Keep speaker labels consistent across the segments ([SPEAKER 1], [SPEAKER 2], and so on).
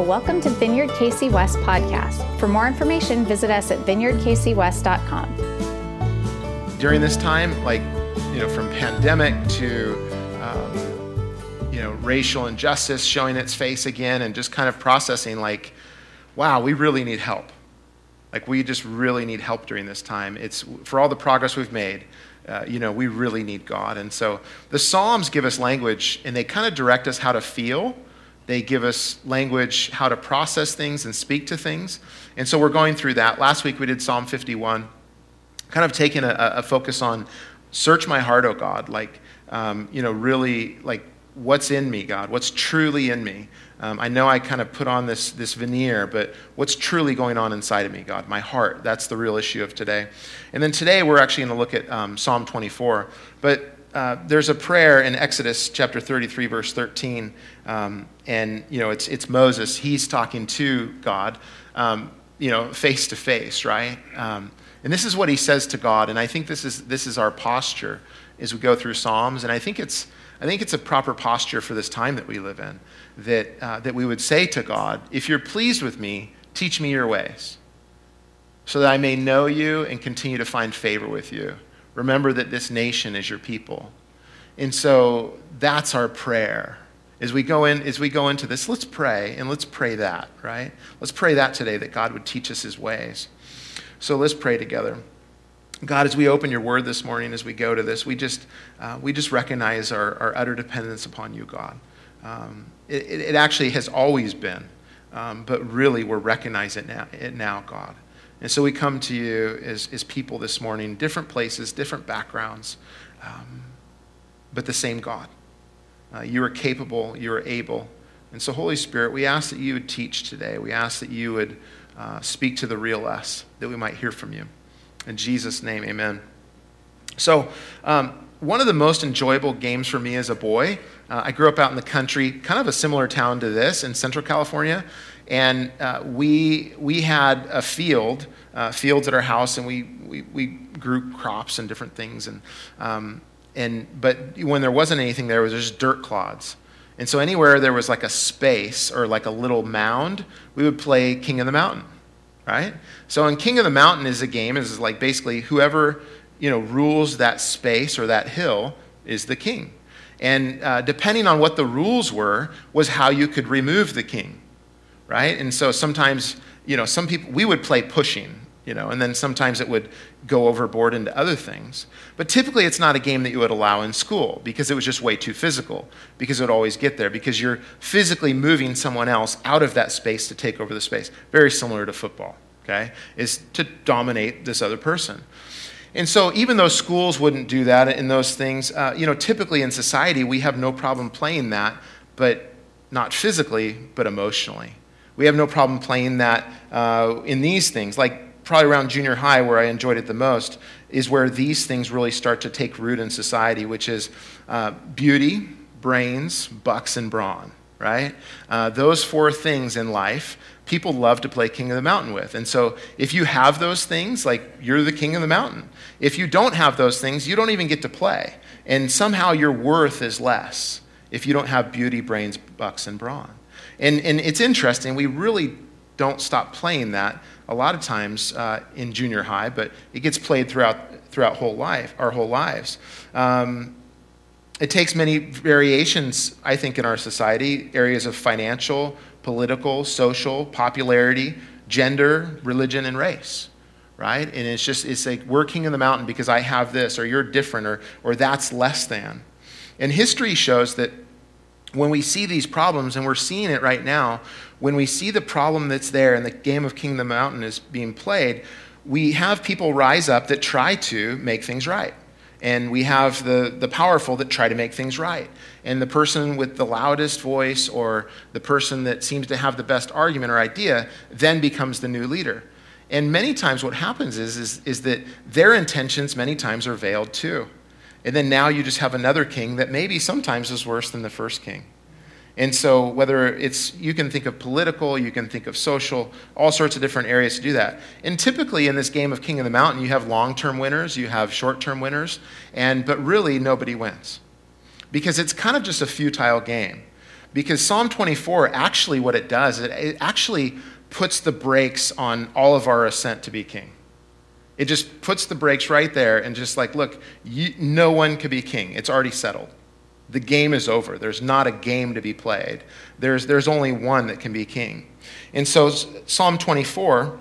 [SPEAKER 1] Welcome to Vineyard KC West podcast. For more information, visit us at vineyardkcwest.com.
[SPEAKER 2] During this time, like, you know, from pandemic to, um, you know, racial injustice showing its face again and just kind of processing like, wow, we really need help. Like, we just really need help during this time. It's for all the progress we've made. Uh, you know, we really need God. And so the Psalms give us language and they kind of direct us how to feel they give us language, how to process things and speak to things. And so we're going through that. Last week we did Psalm 51, kind of taking a, a focus on search my heart, oh God. Like, um, you know, really, like, what's in me, God? What's truly in me? Um, I know I kind of put on this, this veneer, but what's truly going on inside of me, God? My heart. That's the real issue of today. And then today we're actually going to look at um, Psalm 24. But uh, there's a prayer in Exodus chapter 33, verse 13, um, and you know it's it's Moses. He's talking to God, um, you know, face to face, right? Um, and this is what he says to God, and I think this is this is our posture as we go through Psalms, and I think it's I think it's a proper posture for this time that we live in, that uh, that we would say to God, if you're pleased with me, teach me your ways, so that I may know you and continue to find favor with you. Remember that this nation is your people. And so that's our prayer. As we go in, as we go into this, let's pray and let's pray that, right? Let's pray that today that God would teach us his ways. So let's pray together. God, as we open your word this morning, as we go to this, we just, uh, we just recognize our, our utter dependence upon you, God. Um, it, it, actually has always been, um, but really we're recognizing it now, it now, God. And so we come to you as, as people this morning, different places, different backgrounds, um, but the same God. Uh, you are capable, you are able. And so, Holy Spirit, we ask that you would teach today. We ask that you would uh, speak to the real us, that we might hear from you. In Jesus' name, amen. So, um, one of the most enjoyable games for me as a boy, uh, I grew up out in the country, kind of a similar town to this in Central California. And uh, we, we had a field, uh, fields at our house, and we, we, we grew crops and different things. And, um, and, but when there wasn't anything there, was just dirt clods. And so anywhere there was like a space or like a little mound, we would play King of the Mountain, right? So in King of the Mountain is a game, is like basically whoever you know rules that space or that hill is the king. And uh, depending on what the rules were, was how you could remove the king right? And so sometimes, you know, some people, we would play pushing, you know, and then sometimes it would go overboard into other things. But typically it's not a game that you would allow in school because it was just way too physical, because it would always get there, because you're physically moving someone else out of that space to take over the space. Very similar to football, okay? Is to dominate this other person. And so, even though schools wouldn't do that in those things, uh, you know, typically in society we have no problem playing that, but not physically, but emotionally. We have no problem playing that uh, in these things. Like probably around junior high, where I enjoyed it the most, is where these things really start to take root in society, which is uh, beauty, brains, bucks, and brawn, right? Uh, those four things in life, people love to play king of the mountain with. And so if you have those things, like you're the king of the mountain. If you don't have those things, you don't even get to play. And somehow your worth is less if you don't have beauty, brains, bucks, and brawn. And, and it's interesting, we really don't stop playing that a lot of times uh, in junior high, but it gets played throughout, throughout whole life, our whole lives. Um, it takes many variations, I think, in our society areas of financial, political, social, popularity, gender, religion, and race. Right? And it's just, it's like, we're king of the mountain because I have this, or you're different, or, or that's less than. And history shows that when we see these problems, and we're seeing it right now, when we see the problem that's there and the game of King of the Mountain is being played, we have people rise up that try to make things right. And we have the, the powerful that try to make things right. And the person with the loudest voice or the person that seems to have the best argument or idea then becomes the new leader. And many times what happens is, is, is that their intentions many times are veiled too. And then now you just have another king that maybe sometimes is worse than the first king. And so, whether it's, you can think of political, you can think of social, all sorts of different areas to do that. And typically in this game of King of the Mountain, you have long term winners, you have short term winners, and, but really nobody wins. Because it's kind of just a futile game. because Psalm 24 actually, what it does, it, it actually puts the brakes on all of our ascent to be king. It just puts the brakes right there and just like, look, you, no one can be king. It's already settled. The game is over. There's not a game to be played. There's, there's only one that can be king. And so Psalm 24,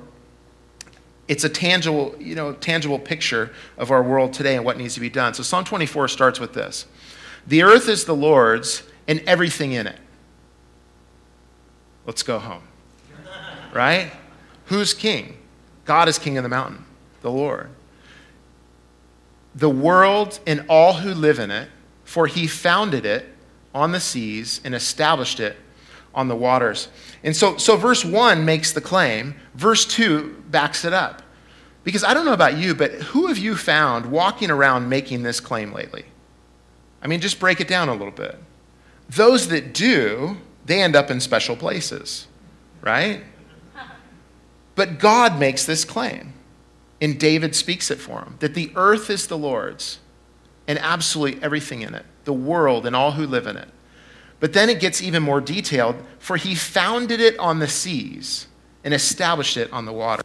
[SPEAKER 2] it's a tangible, you know, tangible picture of our world today and what needs to be done. So Psalm 24 starts with this. The earth is the Lord's and everything in it. Let's go home. Right? Who's king? God is king of the mountain, the Lord. The world and all who live in it, for he founded it on the seas and established it on the waters. And so, so verse 1 makes the claim, verse 2 backs it up. Because I don't know about you, but who have you found walking around making this claim lately? I mean, just break it down a little bit. Those that do, they end up in special places, right? But God makes this claim, and David speaks it for him that the earth is the Lord's and absolutely everything in it, the world and all who live in it. But then it gets even more detailed for he founded it on the seas and established it on the water.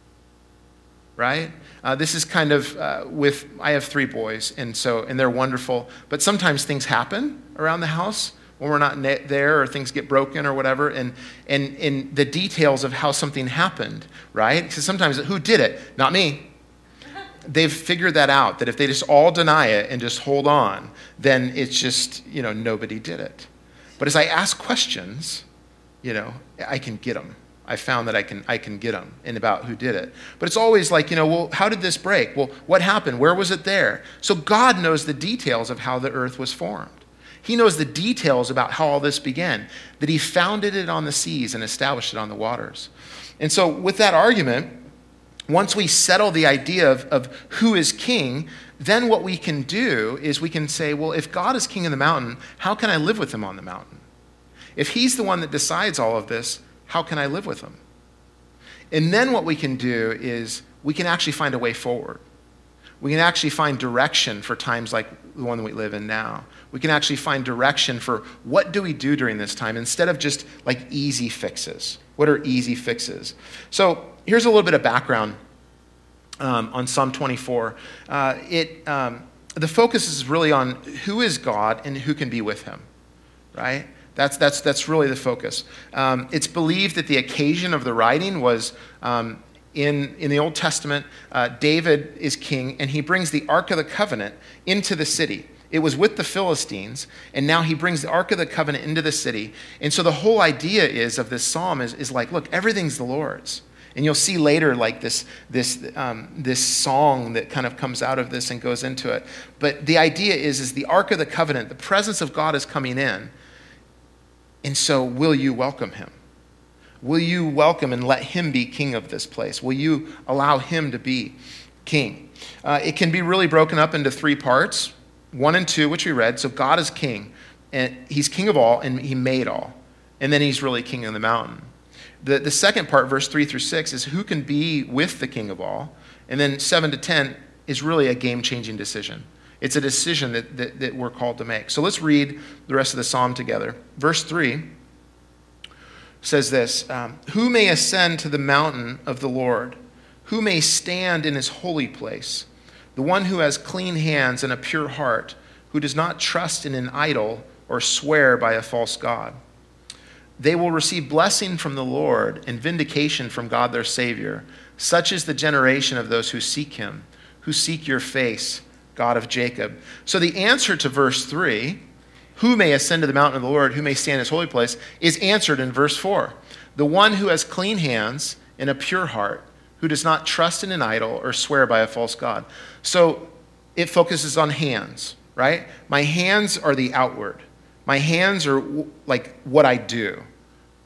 [SPEAKER 2] Right? Uh, this is kind of uh, with, I have three boys, and so, and they're wonderful, but sometimes things happen around the house when we're not there or things get broken or whatever and, and, and the details of how something happened right because sometimes who did it not me they've figured that out that if they just all deny it and just hold on then it's just you know nobody did it. But as i ask questions you know i can get them i found that i can i can get them and about who did it. But it's always like you know well how did this break? Well what happened? Where was it there? So god knows the details of how the earth was formed. He knows the details about how all this began, that he founded it on the seas and established it on the waters. And so, with that argument, once we settle the idea of, of who is king, then what we can do is we can say, well, if God is king of the mountain, how can I live with him on the mountain? If he's the one that decides all of this, how can I live with him? And then what we can do is we can actually find a way forward. We can actually find direction for times like the one that we live in now we can actually find direction for what do we do during this time instead of just like easy fixes. What are easy fixes? So here's a little bit of background um, on Psalm 24. Uh, it, um, the focus is really on who is God and who can be with him, right? That's, that's, that's really the focus. Um, it's believed that the occasion of the writing was um, in, in the Old Testament, uh, David is king, and he brings the Ark of the Covenant into the city. It was with the Philistines, and now he brings the Ark of the Covenant into the city. And so the whole idea is of this psalm is, is like, look, everything's the Lord's. And you'll see later, like this, this, um, this song that kind of comes out of this and goes into it. But the idea is, is the Ark of the Covenant, the presence of God is coming in. And so, will you welcome him? Will you welcome and let him be king of this place? Will you allow him to be king? Uh, it can be really broken up into three parts. 1 and 2, which we read. So God is king, and he's king of all, and he made all. And then he's really king of the mountain. The, the second part, verse 3 through 6, is who can be with the king of all. And then 7 to 10 is really a game changing decision. It's a decision that, that, that we're called to make. So let's read the rest of the psalm together. Verse 3 says this um, Who may ascend to the mountain of the Lord? Who may stand in his holy place? the one who has clean hands and a pure heart, who does not trust in an idol or swear by a false God. They will receive blessing from the Lord and vindication from God their Savior. Such is the generation of those who seek him, who seek your face, God of Jacob. So the answer to verse 3, who may ascend to the mountain of the Lord, who may stand in his holy place, is answered in verse 4. The one who has clean hands and a pure heart, who does not trust in an idol or swear by a false God. So it focuses on hands, right? My hands are the outward. My hands are like what I do,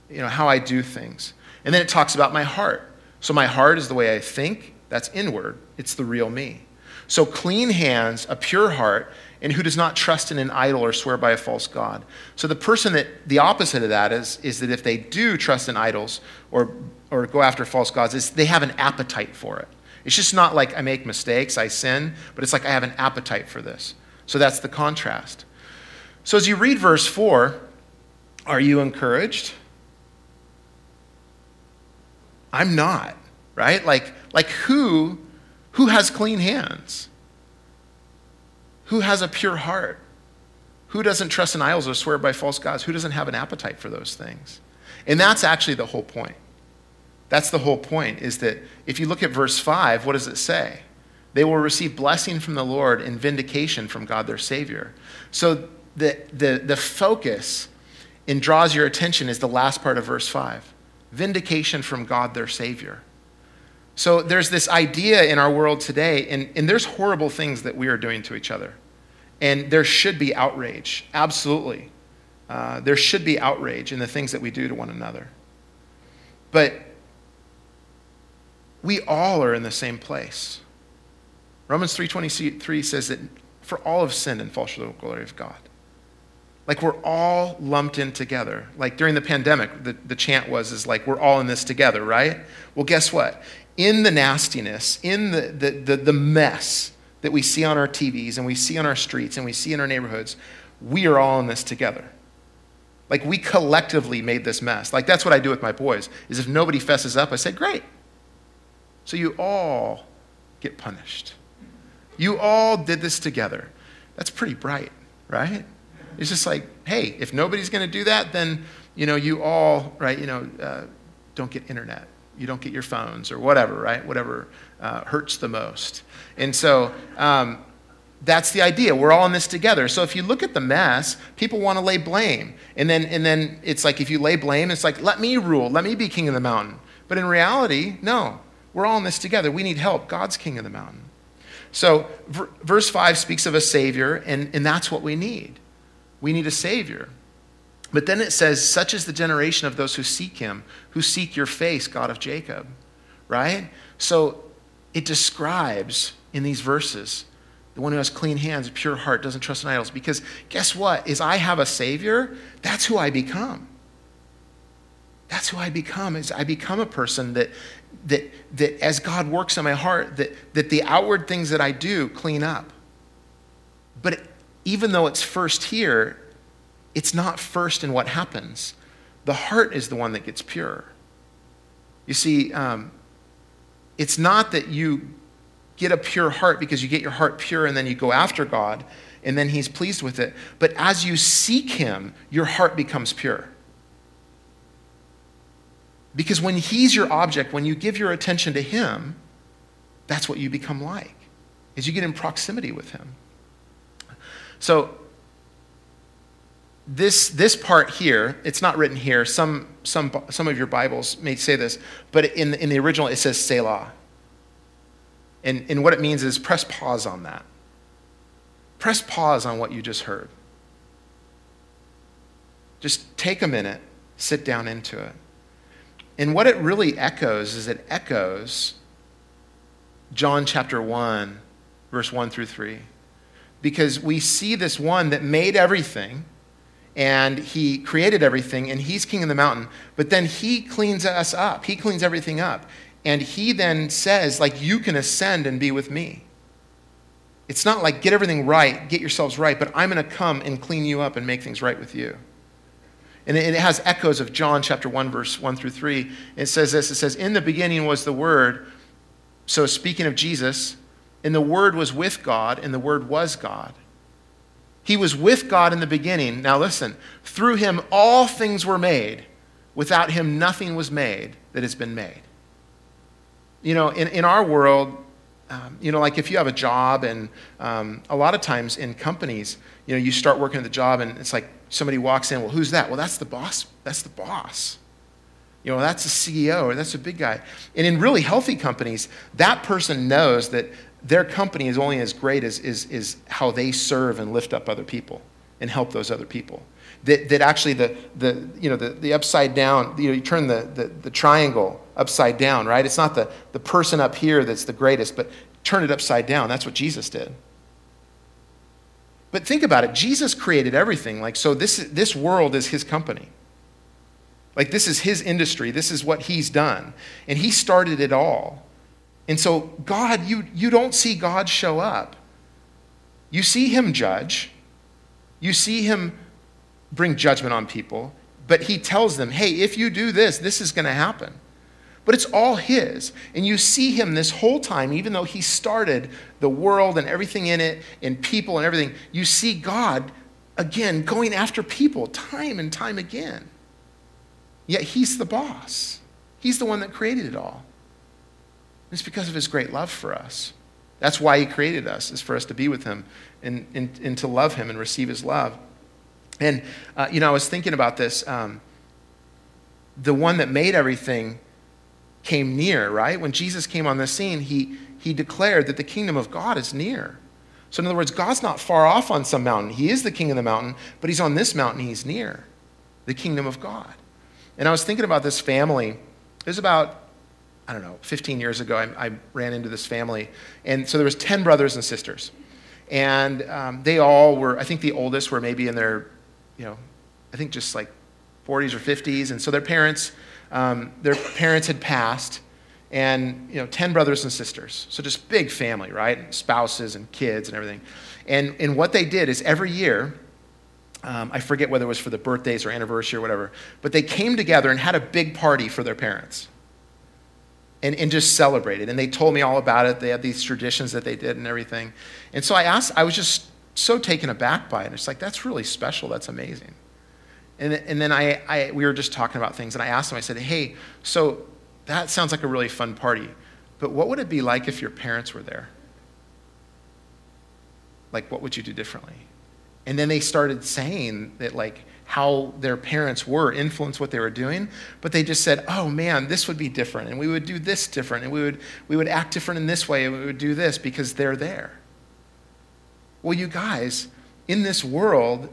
[SPEAKER 2] you know, how I do things. And then it talks about my heart. So my heart is the way I think, that's inward, it's the real me. So clean hands, a pure heart, and who does not trust in an idol or swear by a false God. So the person that the opposite of that is, is that if they do trust in idols or, or go after false gods, is they have an appetite for it. It's just not like I make mistakes, I sin, but it's like I have an appetite for this. So that's the contrast. So as you read verse 4, Are you encouraged? I'm not, right? Like, like who, who has clean hands? Who has a pure heart? Who doesn't trust in idols or swear by false gods? Who doesn't have an appetite for those things? And that's actually the whole point. That's the whole point, is that if you look at verse 5, what does it say? They will receive blessing from the Lord and vindication from God their Savior. So the, the, the focus and draws your attention is the last part of verse 5 vindication from God their Savior. So there's this idea in our world today, and, and there's horrible things that we are doing to each other. And there should be outrage, absolutely. Uh, there should be outrage in the things that we do to one another. But we all are in the same place. Romans 3:23 says that for all have sinned and fall short of the glory of God. Like we're all lumped in together. Like during the pandemic, the, the chant was is like we're all in this together, right? Well, guess what? In the nastiness, in the, the, the, the mess that we see on our TVs and we see on our streets and we see in our neighborhoods, we are all in this together. Like we collectively made this mess. Like that's what I do with my boys. Is if nobody fesses up, I say, "Great." So you all get punished. You all did this together. That's pretty bright, right? It's just like, hey, if nobody's going to do that, then you know you all, right? You know, uh, don't get internet. You don't get your phones or whatever, right? Whatever uh, hurts the most. And so um, that's the idea. We're all in this together. So if you look at the mess, people want to lay blame, and then and then it's like if you lay blame, it's like let me rule, let me be king of the mountain. But in reality, no. We're all in this together. We need help. God's king of the mountain. So, verse 5 speaks of a Savior, and, and that's what we need. We need a Savior. But then it says, Such is the generation of those who seek Him, who seek your face, God of Jacob. Right? So, it describes in these verses the one who has clean hands, a pure heart, doesn't trust in idols. Because guess what? Is I have a Savior, that's who I become. That's who I become. Is I become a person that that, that as God works in my heart, that, that the outward things that I do clean up. But even though it's first here, it's not first in what happens. The heart is the one that gets pure. You see, um, it's not that you get a pure heart because you get your heart pure and then you go after God and then He's pleased with it. But as you seek Him, your heart becomes pure. Because when he's your object, when you give your attention to him, that's what you become like, as you get in proximity with him. So this, this part here, it's not written here. Some, some, some of your Bibles may say this, but in, in the original it says Selah. And, and what it means is press pause on that. Press pause on what you just heard. Just take a minute, sit down into it. And what it really echoes is it echoes John chapter 1, verse 1 through 3. Because we see this one that made everything and he created everything and he's king of the mountain, but then he cleans us up. He cleans everything up. And he then says, like, you can ascend and be with me. It's not like get everything right, get yourselves right, but I'm going to come and clean you up and make things right with you. And it has echoes of John chapter 1, verse 1 through 3. It says this it says, In the beginning was the Word. So, speaking of Jesus, and the Word was with God, and the Word was God. He was with God in the beginning. Now, listen, through him all things were made. Without him, nothing was made that has been made. You know, in, in our world, um, you know, like if you have a job, and um, a lot of times in companies, you know, you start working at the job, and it's like somebody walks in, well, who's that? Well, that's the boss. That's the boss. You know, that's the CEO or that's a big guy. And in really healthy companies, that person knows that their company is only as great as, is, is how they serve and lift up other people and help those other people. That, that actually the, the, you know, the, the upside down, you know, you turn the, the, the triangle upside down, right? It's not the, the person up here that's the greatest, but turn it upside down. That's what Jesus did. But think about it Jesus created everything. Like, so this, this world is his company. Like, this is his industry. This is what he's done. And he started it all. And so, God, you, you don't see God show up. You see him judge, you see him bring judgment on people, but he tells them, hey, if you do this, this is going to happen. But it's all his. And you see him this whole time, even though he started the world and everything in it, and people and everything, you see God, again, going after people time and time again. Yet he's the boss, he's the one that created it all. It's because of his great love for us. That's why he created us, is for us to be with him and, and, and to love him and receive his love. And, uh, you know, I was thinking about this. Um, the one that made everything came near, right? When Jesus came on the scene, he, he declared that the kingdom of God is near. So, in other words, God's not far off on some mountain. He is the king of the mountain, but he's on this mountain, he's near the kingdom of God. And I was thinking about this family. It was about I don't know, 15 years ago, I, I, ran into this family. And so there was 10 brothers and sisters. And um, they all were, I think the oldest were maybe in their, you know, I think just like 40s or 50s. And so their parents, um, their parents had passed. And, you know, 10 brothers and sisters. So just big family, right? And Spouses and kids and everything. And, and what they did is every year, um, I forget whether it was for the birthdays or anniversary or whatever, but they came together and had a big party for their parents and, and just celebrated. And they told me all about it. They had these traditions that they did and everything. And so I asked, I was just so taken aback by it. It's like, that's really special. That's amazing. And, and then I, I, we were just talking about things, and I asked them, I said, hey, so that sounds like a really fun party, but what would it be like if your parents were there? Like, what would you do differently? And then they started saying that, like, how their parents were influenced what they were doing, but they just said, oh man, this would be different, and we would do this different, and we would, we would act different in this way, and we would do this because they're there. Well, you guys, in this world,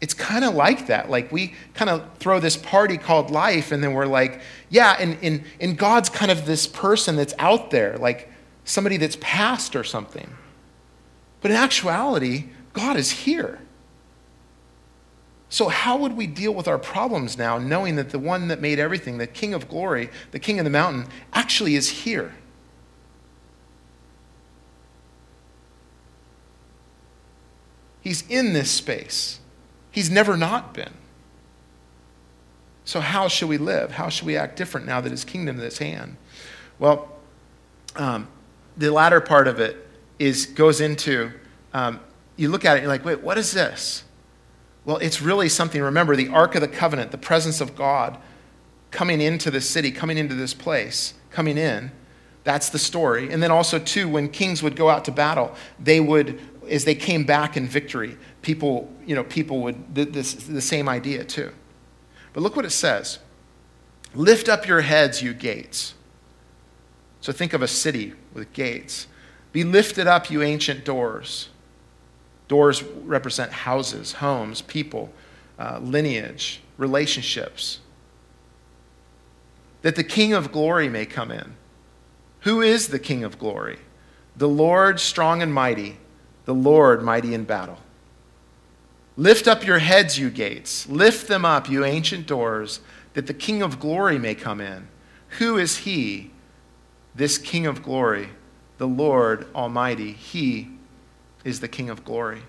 [SPEAKER 2] it's kind of like that. Like we kind of throw this party called life, and then we're like, yeah, and, and, and God's kind of this person that's out there, like somebody that's passed or something. But in actuality, God is here. So, how would we deal with our problems now, knowing that the one that made everything, the King of glory, the King of the mountain, actually is here? He's in this space, He's never not been. So, how should we live? How should we act different now that His kingdom is at hand? Well, um, the latter part of it is goes into um, you look at it, you're like, wait, what is this? Well, it's really something. Remember, the Ark of the Covenant, the presence of God coming into the city, coming into this place, coming in. That's the story. And then also, too, when kings would go out to battle, they would, as they came back in victory, people, you know, people would, this, the same idea, too. But look what it says Lift up your heads, you gates. So think of a city with gates. Be lifted up, you ancient doors. Doors represent houses, homes, people, uh, lineage, relationships. That the King of glory may come in. Who is the King of glory? The Lord strong and mighty, the Lord mighty in battle. Lift up your heads, you gates. Lift them up, you ancient doors, that the King of glory may come in. Who is he, this King of glory? The Lord Almighty. He is the King of glory.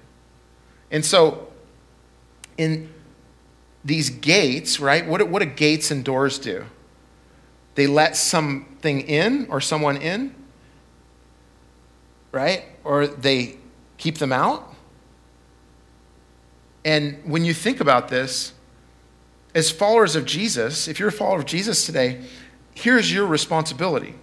[SPEAKER 2] And so, in these gates, right, what, what do gates and doors do? They let something in or someone in, right? Or they keep them out. And when you think about this, as followers of Jesus, if you're a follower of Jesus today, here's your responsibility,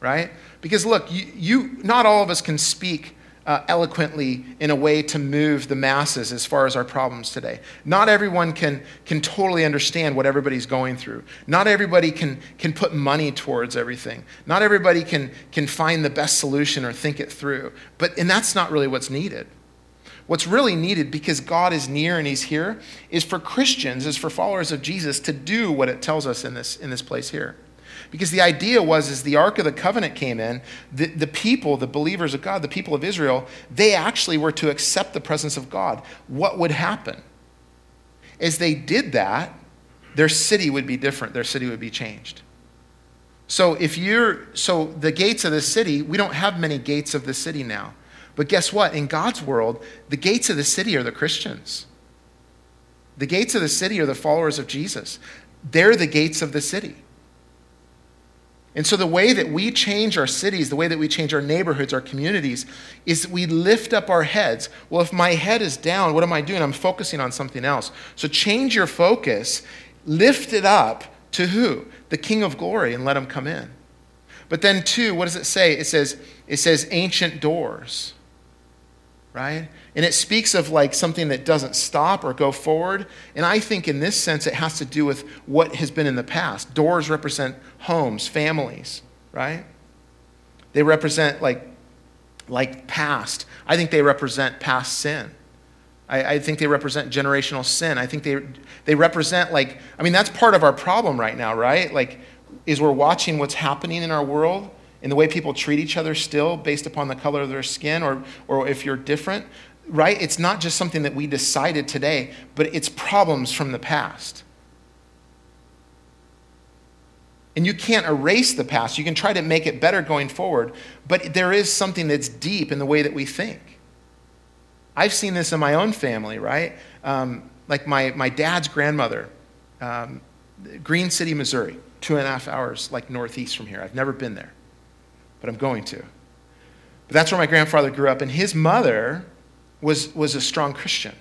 [SPEAKER 2] right? Because look, you, you not all of us can speak uh, eloquently in a way to move the masses as far as our problems today. Not everyone can, can totally understand what everybody's going through. Not everybody can, can put money towards everything. Not everybody can, can find the best solution or think it through. But, and that's not really what's needed. What's really needed, because God is near and He's here, is for Christians, is for followers of Jesus to do what it tells us in this, in this place here. Because the idea was, as the Ark of the Covenant came in, the, the people, the believers of God, the people of Israel, they actually were to accept the presence of God. What would happen? As they did that, their city would be different, their city would be changed. So if you're so the gates of the city, we don't have many gates of the city now. But guess what? In God's world, the gates of the city are the Christians. The gates of the city are the followers of Jesus. They're the gates of the city. And so, the way that we change our cities, the way that we change our neighborhoods, our communities, is we lift up our heads. Well, if my head is down, what am I doing? I'm focusing on something else. So, change your focus, lift it up to who? The King of glory, and let him come in. But then, two, what does it say? It says, it says ancient doors, right? And it speaks of like something that doesn't stop or go forward. And I think in this sense, it has to do with what has been in the past. Doors represent homes, families, right? They represent like, like past. I think they represent past sin. I, I, think they represent generational sin. I think they, they represent, like, I mean, that's part of our problem right now, right? Like, is we're watching what's happening in our world and the way people treat each other still based upon the color of their skin or, or if you're different right? It's not just something that we decided today, but it's problems from the past. And you can't erase the past. You can try to make it better going forward, but there is something that's deep in the way that we think. I've seen this in my own family, right? Um, like my, my dad's grandmother, um, Green City, Missouri, two and a half hours, like northeast from here. I've never been there, but I'm going to. But that's where my grandfather grew up, and his mother was, was a strong Christian.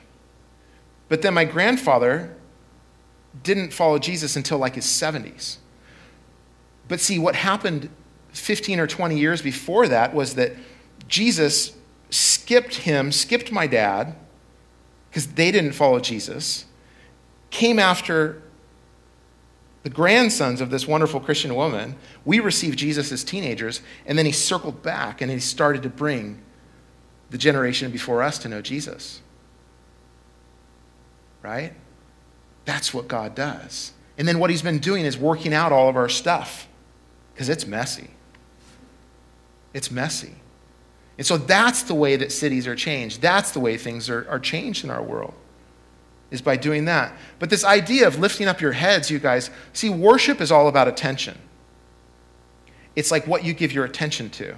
[SPEAKER 2] But then my grandfather didn't follow Jesus until like his 70s. But see, what happened 15 or 20 years before that was that Jesus skipped him, skipped my dad, because they didn't follow Jesus, came after the grandsons of this wonderful Christian woman. We received Jesus as teenagers, and then he circled back and he started to bring the generation before us to know Jesus. Right? That's what God does. And then what he's been doing is working out all of our stuff because it's messy. It's messy. And so that's the way that cities are changed. That's the way things are, are changed in our world, is by doing that. But this idea of lifting up your heads, you guys, see, worship is all about attention. It's like what you give your attention to.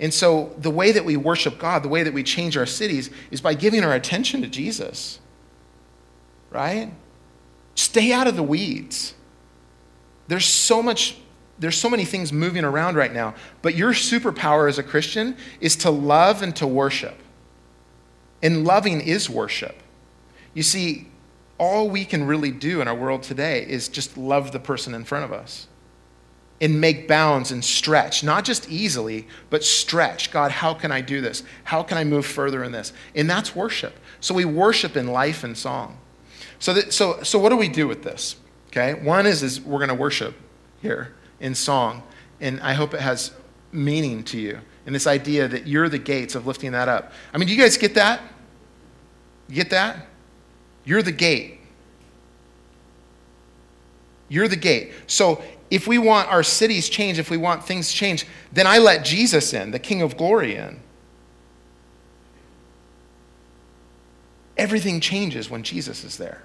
[SPEAKER 2] And so, the way that we worship God, the way that we change our cities, is by giving our attention to Jesus. Right? Stay out of the weeds. There's so much there's so many things moving around right now, but your superpower as a Christian is to love and to worship. And loving is worship. You see, all we can really do in our world today is just love the person in front of us and make bounds and stretch, not just easily, but stretch. God, how can I do this? How can I move further in this? And that's worship. So we worship in life and song. So, that, so, so what do we do with this? Okay, one is, is we're going to worship here in song, and I hope it has meaning to you. And this idea that you're the gates of lifting that up. I mean, do you guys get that? You get that? You're the gate. You're the gate. So if we want our cities changed, if we want things changed, then I let Jesus in, the King of glory in. Everything changes when Jesus is there.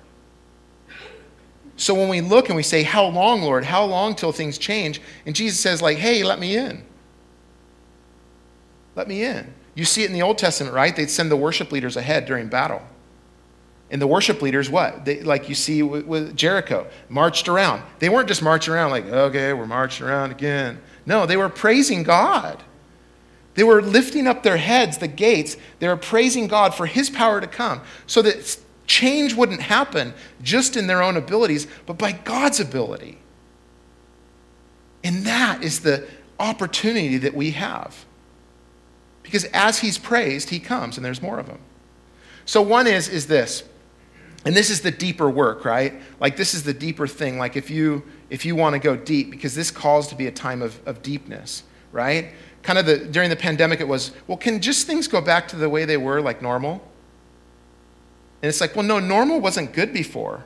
[SPEAKER 2] So when we look and we say, How long, Lord? How long till things change? And Jesus says, like, hey, let me in. Let me in. You see it in the Old Testament, right? They'd send the worship leaders ahead during battle. And the worship leaders, what? They, like you see with, with, Jericho, marched around. They weren't just marching around like, okay, we're marching around again. No, they were praising God. They were lifting up their heads, the gates. They were praising God for His power to come so that change wouldn't happen just in their own abilities, but by God's ability. And that is the opportunity that we have. Because as He's praised, He comes, and there's more of Him. So, one is, is this and this is the deeper work right like this is the deeper thing like if you if you want to go deep because this calls to be a time of, of deepness right kind of the during the pandemic it was well can just things go back to the way they were like normal and it's like well no normal wasn't good before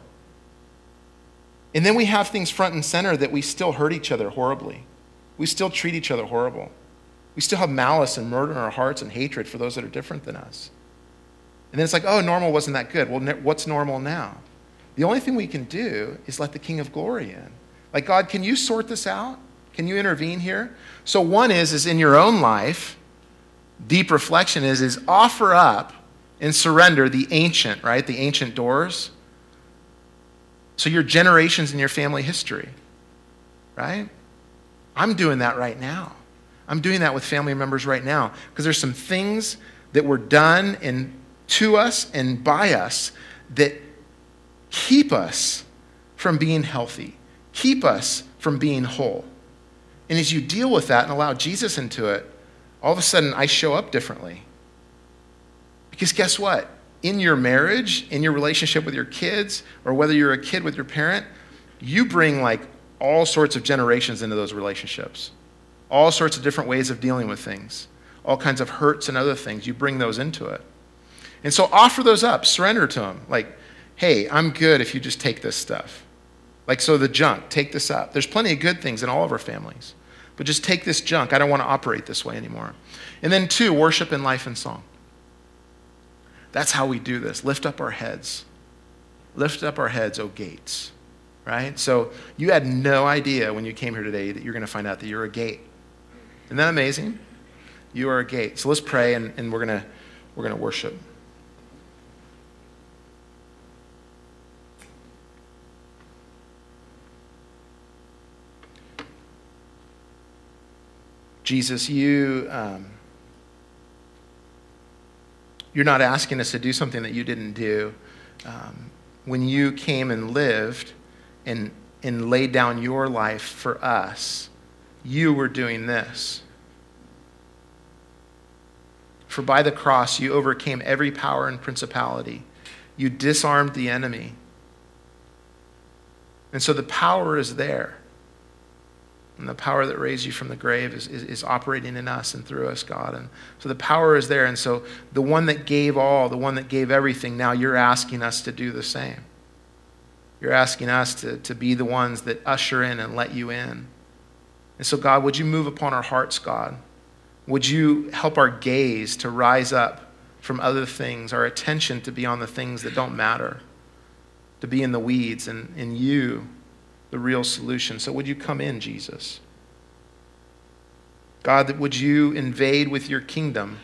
[SPEAKER 2] and then we have things front and center that we still hurt each other horribly we still treat each other horrible we still have malice and murder in our hearts and hatred for those that are different than us and then it's like, oh, normal wasn't that good. Well, what's normal now? The only thing we can do is let the King of Glory in. Like, God, can you sort this out? Can you intervene here? So one is, is in your own life, deep reflection is, is offer up and surrender the ancient, right? The ancient doors. So your generations in your family history, right? I'm doing that right now. I'm doing that with family members right now because there's some things that were done and to us and by us that keep us from being healthy, keep us from being whole. And as you deal with that and allow Jesus into it, all of a sudden I show up differently. Because guess what? In your marriage, in your relationship with your kids, or whether you're a kid with your parent, you bring like all sorts of generations into those relationships, all sorts of different ways of dealing with things, all kinds of hurts and other things. You bring those into it. And so offer those up, surrender to them. Like, hey, I'm good if you just take this stuff. Like, so the junk, take this up. There's plenty of good things in all of our families, but just take this junk. I don't want to operate this way anymore. And then, two, worship in life and song. That's how we do this. Lift up our heads. Lift up our heads, O gates. Right? So you had no idea when you came here today that you're going to find out that you're a gate. Isn't that amazing? You are a gate. So let's pray and, and we're going to we're going to worship. Jesus, you, um, you're not asking us to do something that you didn't do. Um, when you came and lived and, and laid down your life for us, you were doing this. For by the cross, you overcame every power and principality. You disarmed the enemy. And so the power is there. And the power that raised you from the grave is, is, is, operating in us and through us, God. And so the power is there. And so the one that gave all, the one that gave everything, now you're asking us to do the same. You're asking us to, to be the ones that usher in and let you in. And so, God, would you move upon our hearts, God? Would you help our gaze to rise up from other things, our attention to be on the things that don't matter, to be in the weeds and in you? The real solution. So, would you come in, Jesus? God, would you invade with your kingdom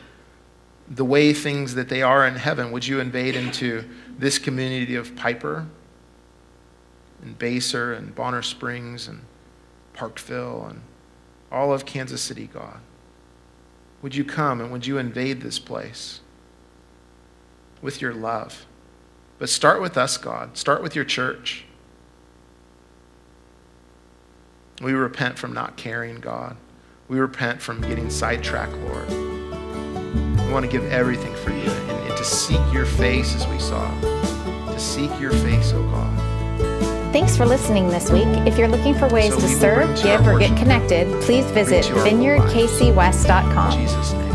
[SPEAKER 2] the way things that they are in heaven? Would you invade into this community of Piper and Basehor and Bonner Springs and Parkville and all of Kansas City, God? Would you come and would you invade this place with your love? But start with us, God. Start with your church. We repent from not caring, God. We repent from getting sidetracked, Lord. We want to give everything for you and, and to seek your face as we saw. To seek your face, oh God.
[SPEAKER 1] Thanks for listening this week. If you're looking for ways so to serve, give, or get connected, please visit vineyardkcwest.com.
[SPEAKER 2] Jesus' name.